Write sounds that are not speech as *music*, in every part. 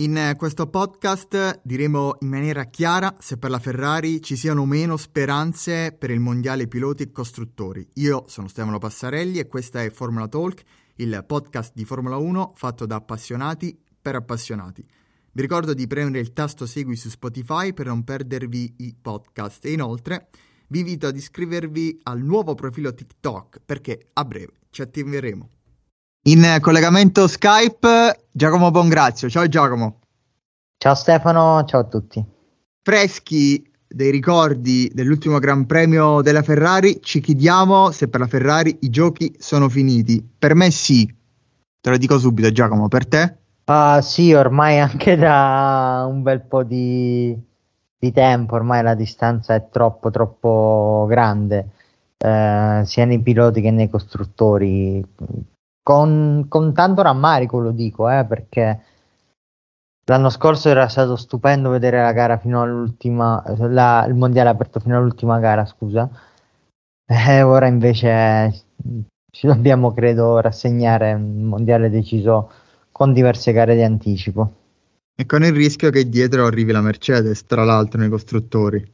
In questo podcast diremo in maniera chiara se per la Ferrari ci siano meno speranze per il mondiale piloti e costruttori. Io sono Stefano Passarelli e questa è Formula Talk, il podcast di Formula 1 fatto da appassionati per appassionati. Vi ricordo di premere il tasto segui su Spotify per non perdervi i podcast e inoltre vi invito ad iscrivervi al nuovo profilo TikTok perché a breve ci attiveremo. In collegamento Skype Giacomo Bongrazio. Ciao Giacomo. Ciao Stefano, ciao a tutti. Freschi dei ricordi dell'ultimo Gran Premio della Ferrari, ci chiediamo se per la Ferrari i giochi sono finiti. Per me sì. Te lo dico subito Giacomo, per te? Uh, sì, ormai anche da un bel po' di, di tempo, ormai la distanza è troppo troppo grande, eh, sia nei piloti che nei costruttori con, con tanto rammarico lo dico, eh, perché l'anno scorso era stato stupendo vedere la gara fino all'ultima, la, il mondiale aperto fino all'ultima gara, scusa. Eh, ora invece ci dobbiamo, credo, rassegnare un mondiale deciso con diverse gare di anticipo. E con il rischio che dietro arrivi la Mercedes, tra l'altro, nei costruttori.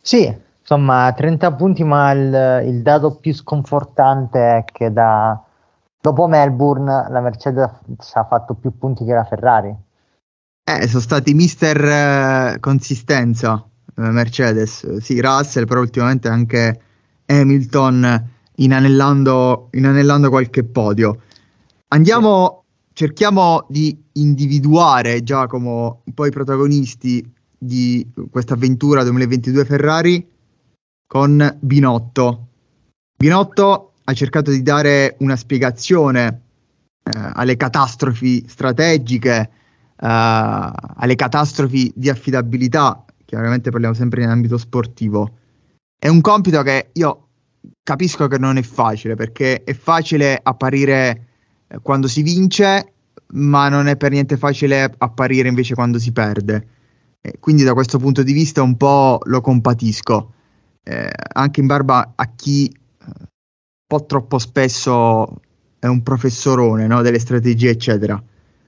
Sì, insomma, 30 punti, ma il, il dato più sconfortante è che da Dopo Melbourne la Mercedes ha fatto più punti che la Ferrari. Eh, sono stati mister uh, consistenza uh, Mercedes, sì, Russell, però ultimamente anche Hamilton inanellando, inanellando qualche podio. Andiamo, cerchiamo di individuare Giacomo un po' i protagonisti di questa avventura 2022 Ferrari con Binotto. Binotto ha cercato di dare una spiegazione eh, alle catastrofi strategiche, eh, alle catastrofi di affidabilità, chiaramente parliamo sempre in ambito sportivo. È un compito che io capisco che non è facile, perché è facile apparire eh, quando si vince, ma non è per niente facile apparire invece quando si perde. E quindi da questo punto di vista un po' lo compatisco, eh, anche in barba a chi po' troppo spesso è un professorone no? delle strategie, eccetera.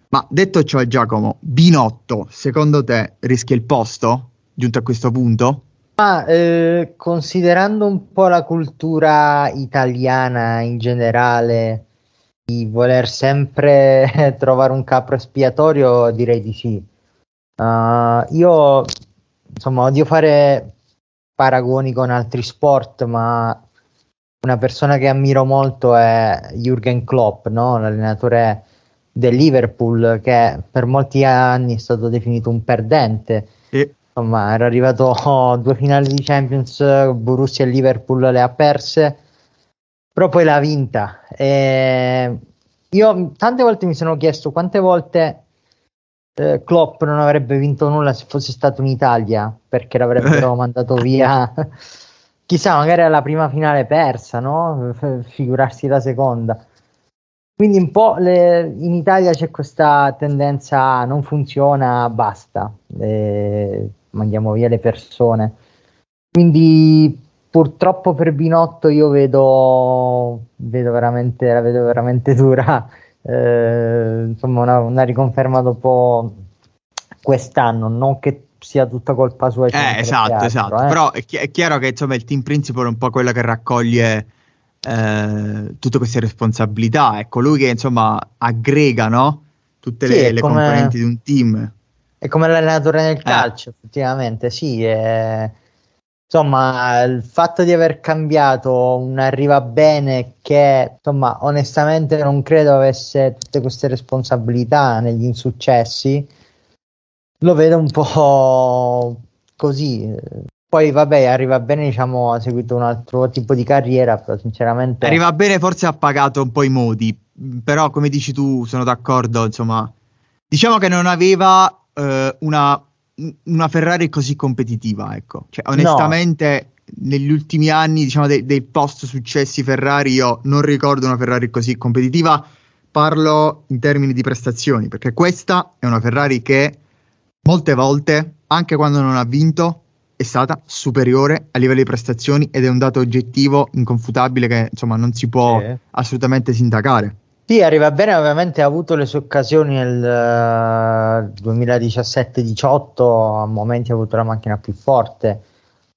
Ma detto ciò, Giacomo, Binotto, secondo te rischia il posto giunto a questo punto? Ah, eh, considerando un po' la cultura italiana in generale, di voler sempre *laughs* trovare un capro espiatorio, direi di sì. Uh, io insomma odio fare paragoni con altri sport, ma una persona che ammiro molto è Jürgen Klopp, no? l'allenatore del Liverpool, che per molti anni è stato definito un perdente. E... Insomma, era arrivato a due finali di Champions, Borussia e Liverpool le ha perse, però poi l'ha vinta. E io tante volte mi sono chiesto quante volte eh, Klopp non avrebbe vinto nulla se fosse stato in Italia, perché l'avrebbero *laughs* mandato via chissà, magari alla prima finale persa, no? Figurarsi la seconda. Quindi un po' le, in Italia c'è questa tendenza, non funziona, basta, eh, mandiamo via le persone. Quindi purtroppo per Binotto io vedo, vedo veramente, la vedo veramente *laughs* dura, eh, insomma una, una riconferma dopo quest'anno, non che sia tutta colpa sua. Eh, esatto, altro, esatto. Eh? Però è, chi- è, chiaro che insomma il team principal è un po' quello che raccoglie eh, tutte queste responsabilità. È colui che insomma aggrega no? tutte sì, le, le come... componenti di un team. È come l'allenatore nel eh. calcio, effettivamente, sì. È... Insomma, il fatto di aver cambiato un arriva bene che, insomma, onestamente non credo avesse tutte queste responsabilità negli insuccessi lo vedo un po' così. Poi vabbè, arriva bene, diciamo, ha seguito un altro tipo di carriera, però sinceramente... Arriva bene, forse ha pagato un po' i modi, però come dici tu, sono d'accordo, insomma, diciamo che non aveva eh, una, una, Ferrari così competitiva, ecco. Cioè, onestamente, no. negli ultimi anni, diciamo, dei, dei post successi Ferrari, io non ricordo una Ferrari così competitiva, parlo in termini di prestazioni, perché questa è una Ferrari che molte volte, anche quando non ha vinto, è stata superiore a livello di prestazioni ed è un dato oggettivo inconfutabile che insomma non si può sì. assolutamente sindacare. Sì, arriva bene, ovviamente ha avuto le sue occasioni nel uh, eh, 2017-18, a momenti ha avuto la macchina più forte,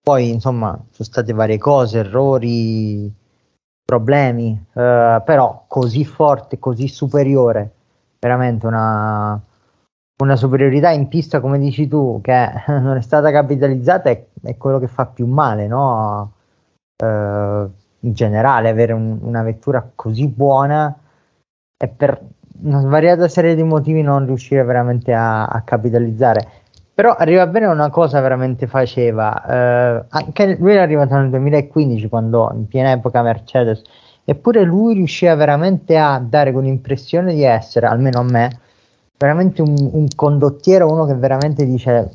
poi insomma sono state varie cose, errori, problemi, uh, però così forte, così superiore, veramente una, una, superiorità in pista come dici tu che *laughs* non è stata capitalizzata è, è quello che fa più male, no? Uh, in generale avere un, una vettura così buona e per una svariata serie di motivi non riuscire veramente a, a capitalizzare. Però arriva bene una cosa veramente faceva, eh, anche lui è arrivato nel 2015 quando in piena epoca Mercedes, eppure lui riusciva veramente a dare quell'impressione di essere, almeno a me, veramente un, un condottiero, uno che veramente dice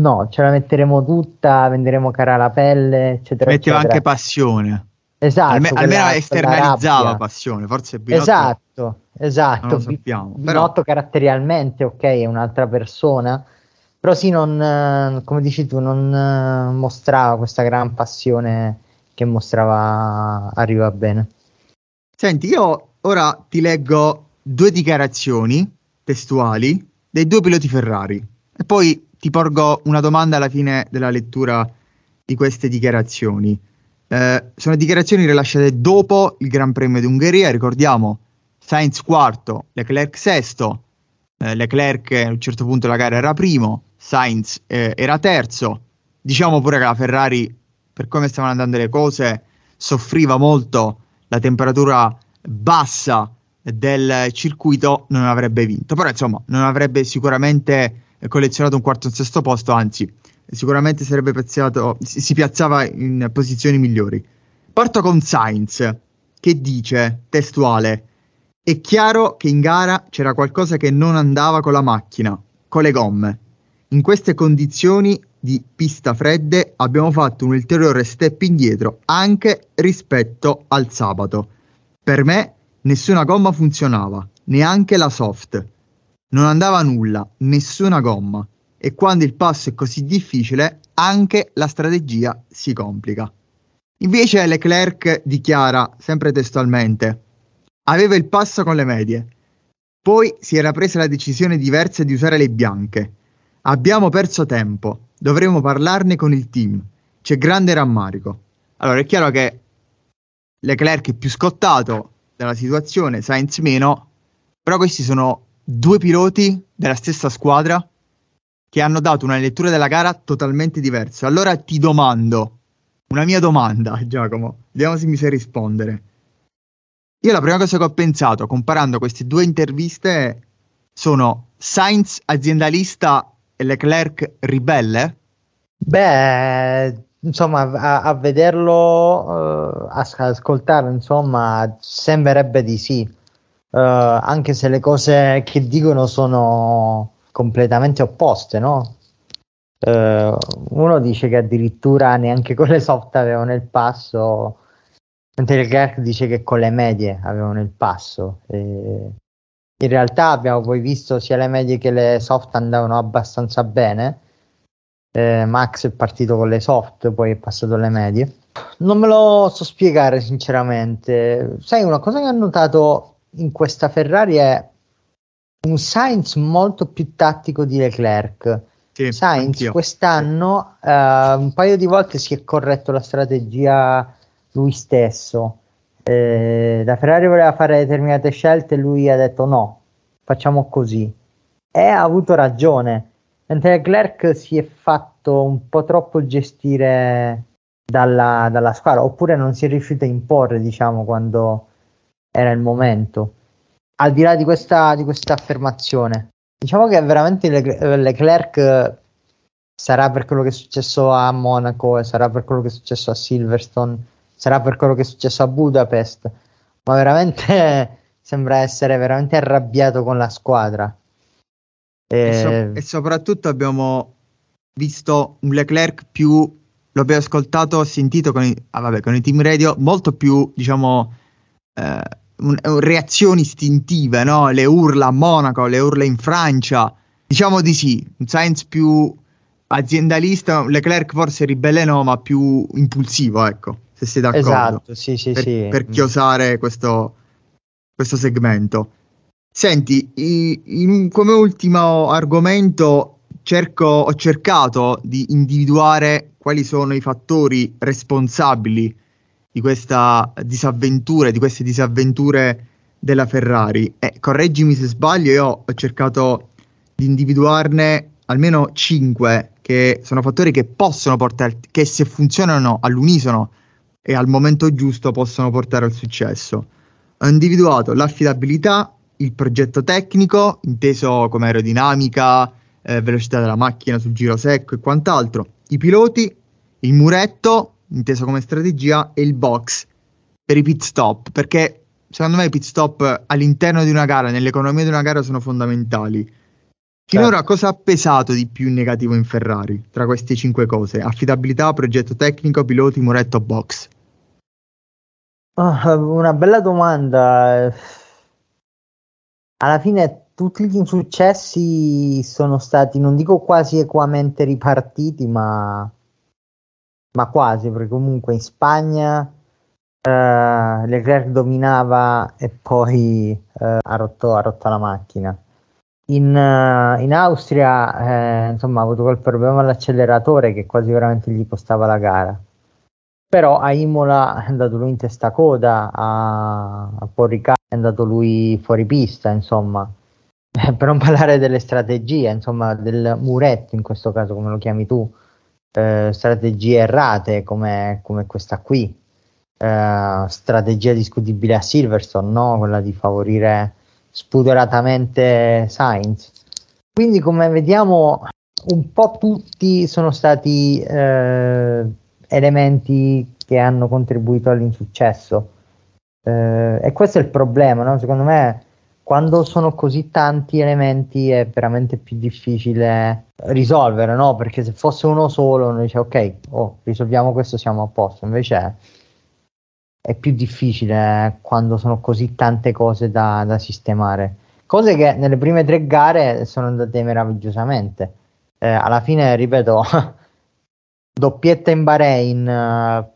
no, ce la metteremo tutta, venderemo cara la pelle, eccetera. Metteva eccetera. anche passione. Esatto, Alme- almeno esternalizzava passione, forse Binotto Esatto, esatto. Non lo sappiamo, Binotto però... caratterialmente, ok, è un'altra persona, però sì, non, come dici tu, non mostrava questa gran passione che mostrava Arriva Bene. Senti, io ora ti leggo due dichiarazioni testuali dei due piloti Ferrari. E poi ti porgo una domanda alla fine della lettura di queste dichiarazioni. Eh, sono dichiarazioni rilasciate dopo il Gran Premio d'Ungheria, ricordiamo Sainz quarto, Leclerc sesto, eh, Leclerc a un certo punto la gara era primo, Sainz eh, era terzo, diciamo pure che la Ferrari per come stavano andando le cose soffriva molto la temperatura bassa del circuito non avrebbe vinto però insomma non avrebbe sicuramente collezionato un quarto e un sesto posto anzi sicuramente sarebbe piazzato, si piazzava in posizioni migliori. Parto con Sainz, che dice, testuale, è chiaro che in gara c'era qualcosa che non andava con la macchina, con le gomme. In queste condizioni di pista fredde abbiamo fatto un ulteriore step indietro anche rispetto al sabato. Per me nessuna gomma funzionava, neanche la soft. Non andava nulla, nessuna gomma e quando il passo è così difficile anche la strategia si complica. Invece Leclerc dichiara, sempre testualmente, aveva il passo con le medie, poi si era presa la decisione diversa di usare le bianche. Abbiamo perso tempo, dovremo parlarne con il team, c'è grande rammarico. Allora è chiaro che Leclerc è più scottato dalla situazione, Sainz meno, però questi sono due piloti della stessa squadra che hanno dato una lettura della gara totalmente diversa. Allora ti domando, una mia domanda, *laughs* Giacomo, vediamo se mi sai rispondere. Io la prima cosa che ho pensato, comparando queste due interviste, sono Sainz aziendalista e Leclerc ribelle? Beh, insomma, a, a vederlo, uh, a, ascoltarlo, insomma, sembrerebbe di sì. Uh, anche se le cose che dicono sono completamente opposte, no? Uh, uno dice che addirittura neanche con le soft avevano il passo, mentre il Gerk dice che con le medie avevano il passo. E in realtà abbiamo poi visto sia le medie che le soft andavano abbastanza bene. Eh, Max è partito con le soft, poi è passato alle medie. Non me lo so spiegare sinceramente. Sai, una cosa che ho notato in questa Ferrari è un Sainz molto più tattico di Leclerc. Sì, Sainz anch'io. quest'anno uh, un paio di volte si è corretto la strategia lui stesso. Eh, la Ferrari voleva fare determinate scelte e lui ha detto no, facciamo così. E ha avuto ragione. Mentre Leclerc si è fatto un po' troppo gestire dalla, dalla squadra, oppure non si è riuscito a imporre, diciamo, quando era il momento al di là di questa, di questa affermazione, diciamo che veramente Le- Leclerc sarà per quello che è successo a Monaco, sarà per quello che è successo a Silverstone, sarà per quello che è successo a Budapest, ma veramente *laughs* sembra essere veramente arrabbiato con la squadra. E, so- e soprattutto abbiamo visto un Leclerc più lo abbiamo ascoltato, sentito con i, ah, vabbè, con i team radio molto più, diciamo, eh, un, un, reazioni istintive, no? le urla a Monaco, le urla in Francia. Diciamo di sì, un Sainz più aziendalista, Leclerc forse ribelle no, ma più impulsivo, ecco, se sei d'accordo. Esatto, sì, sì, per, sì. Per chiosare questo, questo segmento. Senti, in, come ultimo argomento cerco, ho cercato di individuare quali sono i fattori responsabili di questa disavventura, di queste disavventure della Ferrari. E correggimi se sbaglio, io ho cercato di individuarne almeno 5 che sono fattori che possono portare, che se funzionano all'unisono e al momento giusto possono portare al successo. Ho individuato l'affidabilità, il progetto tecnico, inteso come aerodinamica, eh, velocità della macchina sul giro secco e quant'altro, i piloti, il muretto, inteso come strategia, e il box per i pit stop, perché secondo me i pit stop all'interno di una gara, nell'economia di una gara, sono fondamentali. Finora certo. cosa ha pesato di più negativo in Ferrari tra queste cinque cose? Affidabilità, progetto tecnico, piloti, muretto, box? Oh, una bella domanda. Alla fine tutti gli insuccessi sono stati, non dico quasi equamente ripartiti, ma ma quasi, perché comunque in Spagna eh, Leclerc dominava e poi eh, ha, rotto, ha, rotto, la macchina. In, uh, in Austria, eh, insomma, ha avuto quel problema all'acceleratore che quasi veramente gli costava la gara. Però a Imola è andato lui in testa coda, a, a Porrica è andato lui fuori pista, insomma. *laughs* per non parlare delle strategie, insomma, del muretto in questo caso, come lo chiami tu eh, strategie errate come, come questa qui, eh, strategia discutibile a Silverstone, no? quella di favorire spudoratamente Sainz. Quindi come vediamo un po' tutti sono stati eh, elementi che hanno contribuito all'insuccesso. Eh, e questo è il problema, no? secondo me quando sono così tanti elementi è veramente più difficile risolvere, no? Perché se fosse uno solo, uno dice ok, oh, risolviamo questo, siamo a posto. Invece è più difficile quando sono così tante cose da, da sistemare. Cose che nelle prime tre gare sono andate meravigliosamente. Eh, alla fine, ripeto, *laughs* doppietta in Bahrain,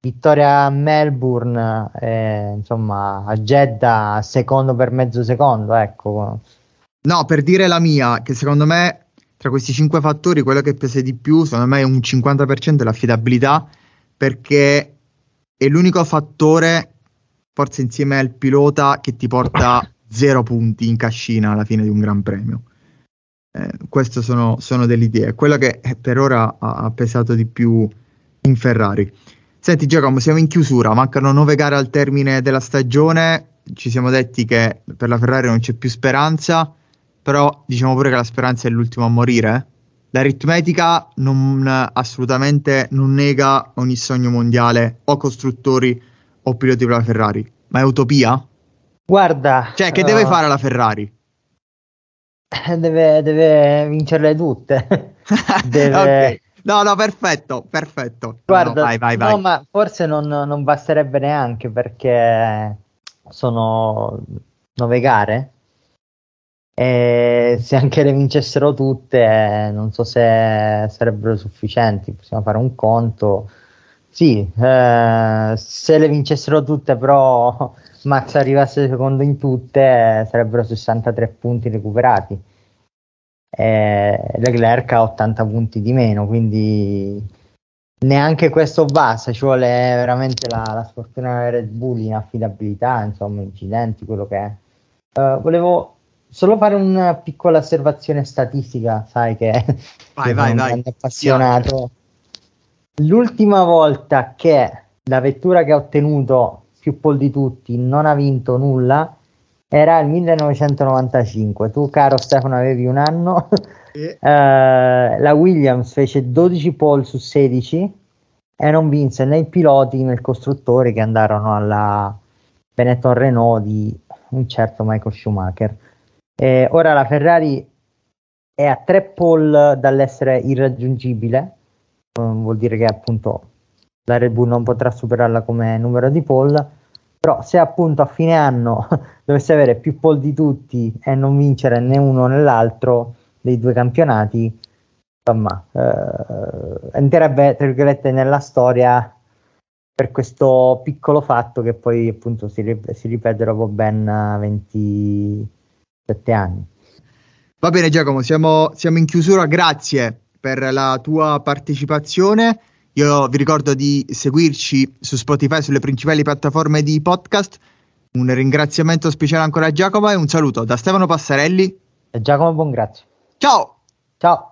vittoria a Melbourne, eh, insomma a Jeddah secondo per mezzo secondo, ecco. No, per dire la mia, che secondo me tra questi cinque fattori quello che pesa di più, secondo me è un 50% è l'affidabilità, perché è l'unico fattore, forse insieme al pilota, che ti porta *laughs* zero punti in cascina alla fine di un Gran Premio. Eh, queste sono, sono, delle idee, quello che per ora ha, pesato di più in Ferrari. Senti Giacomo, siamo in chiusura, mancano nove gare al termine della stagione, ci siamo detti che per la Ferrari non c'è più speranza, però diciamo pure che la speranza è l'ultimo a morire. L'aritmetica non, assolutamente non nega ogni sogno mondiale o costruttori o piloti per la Ferrari, ma è utopia? Guarda, cioè che uh, deve fare la Ferrari? *laughs* Deve, deve vincerle tutte. *laughs* deve, okay. No, no, perfetto, perfetto. Guarda, no, vai, vai, vai. no, ma forse non, non, basterebbe neanche perché sono nove gare e se anche le vincessero tutte non so se sarebbero sufficienti, possiamo fare un conto. Sì, eh, se le vincessero tutte però *laughs* Max arrivasse secondo in tutte sarebbero 63 punti recuperati eh, Leclerc ha 80 punti di meno, quindi neanche questo basta, ci vuole veramente la, la sfortuna Red Bull in affidabilità, insomma, incidenti, quello che è. Uh, volevo solo fare una piccola osservazione statistica, sai che vai, vai, *laughs* vai. appassionato. L'ultima volta che la vettura che ha ottenuto più pole di tutti non ha vinto nulla era il 1995, tu caro Stefano avevi un anno, *laughs* eh. uh, la Williams fece 12 pole su 16 e non vinse né i piloti né il costruttore che andarono alla Benetton Renault di un certo Michael Schumacher. E ora la Ferrari è a 3 pole dall'essere irraggiungibile, vuol dire che appunto la Red Bull non potrà superarla come numero di pole però se appunto a fine anno *laughs* dovesse avere più pole di tutti e non vincere né uno né l'altro dei due campionati, insomma, eh, entrerebbe tra virgolette nella storia per questo piccolo fatto che poi appunto si, si ripete dopo ben 27 anni. Va bene Giacomo, siamo, siamo in chiusura, grazie per la tua partecipazione. Io vi ricordo di seguirci su Spotify, sulle principali piattaforme di podcast. Un ringraziamento speciale ancora a Giacomo e un saluto da Stefano Passarelli e Giacomo Bongrazio. Ciao! Ciao!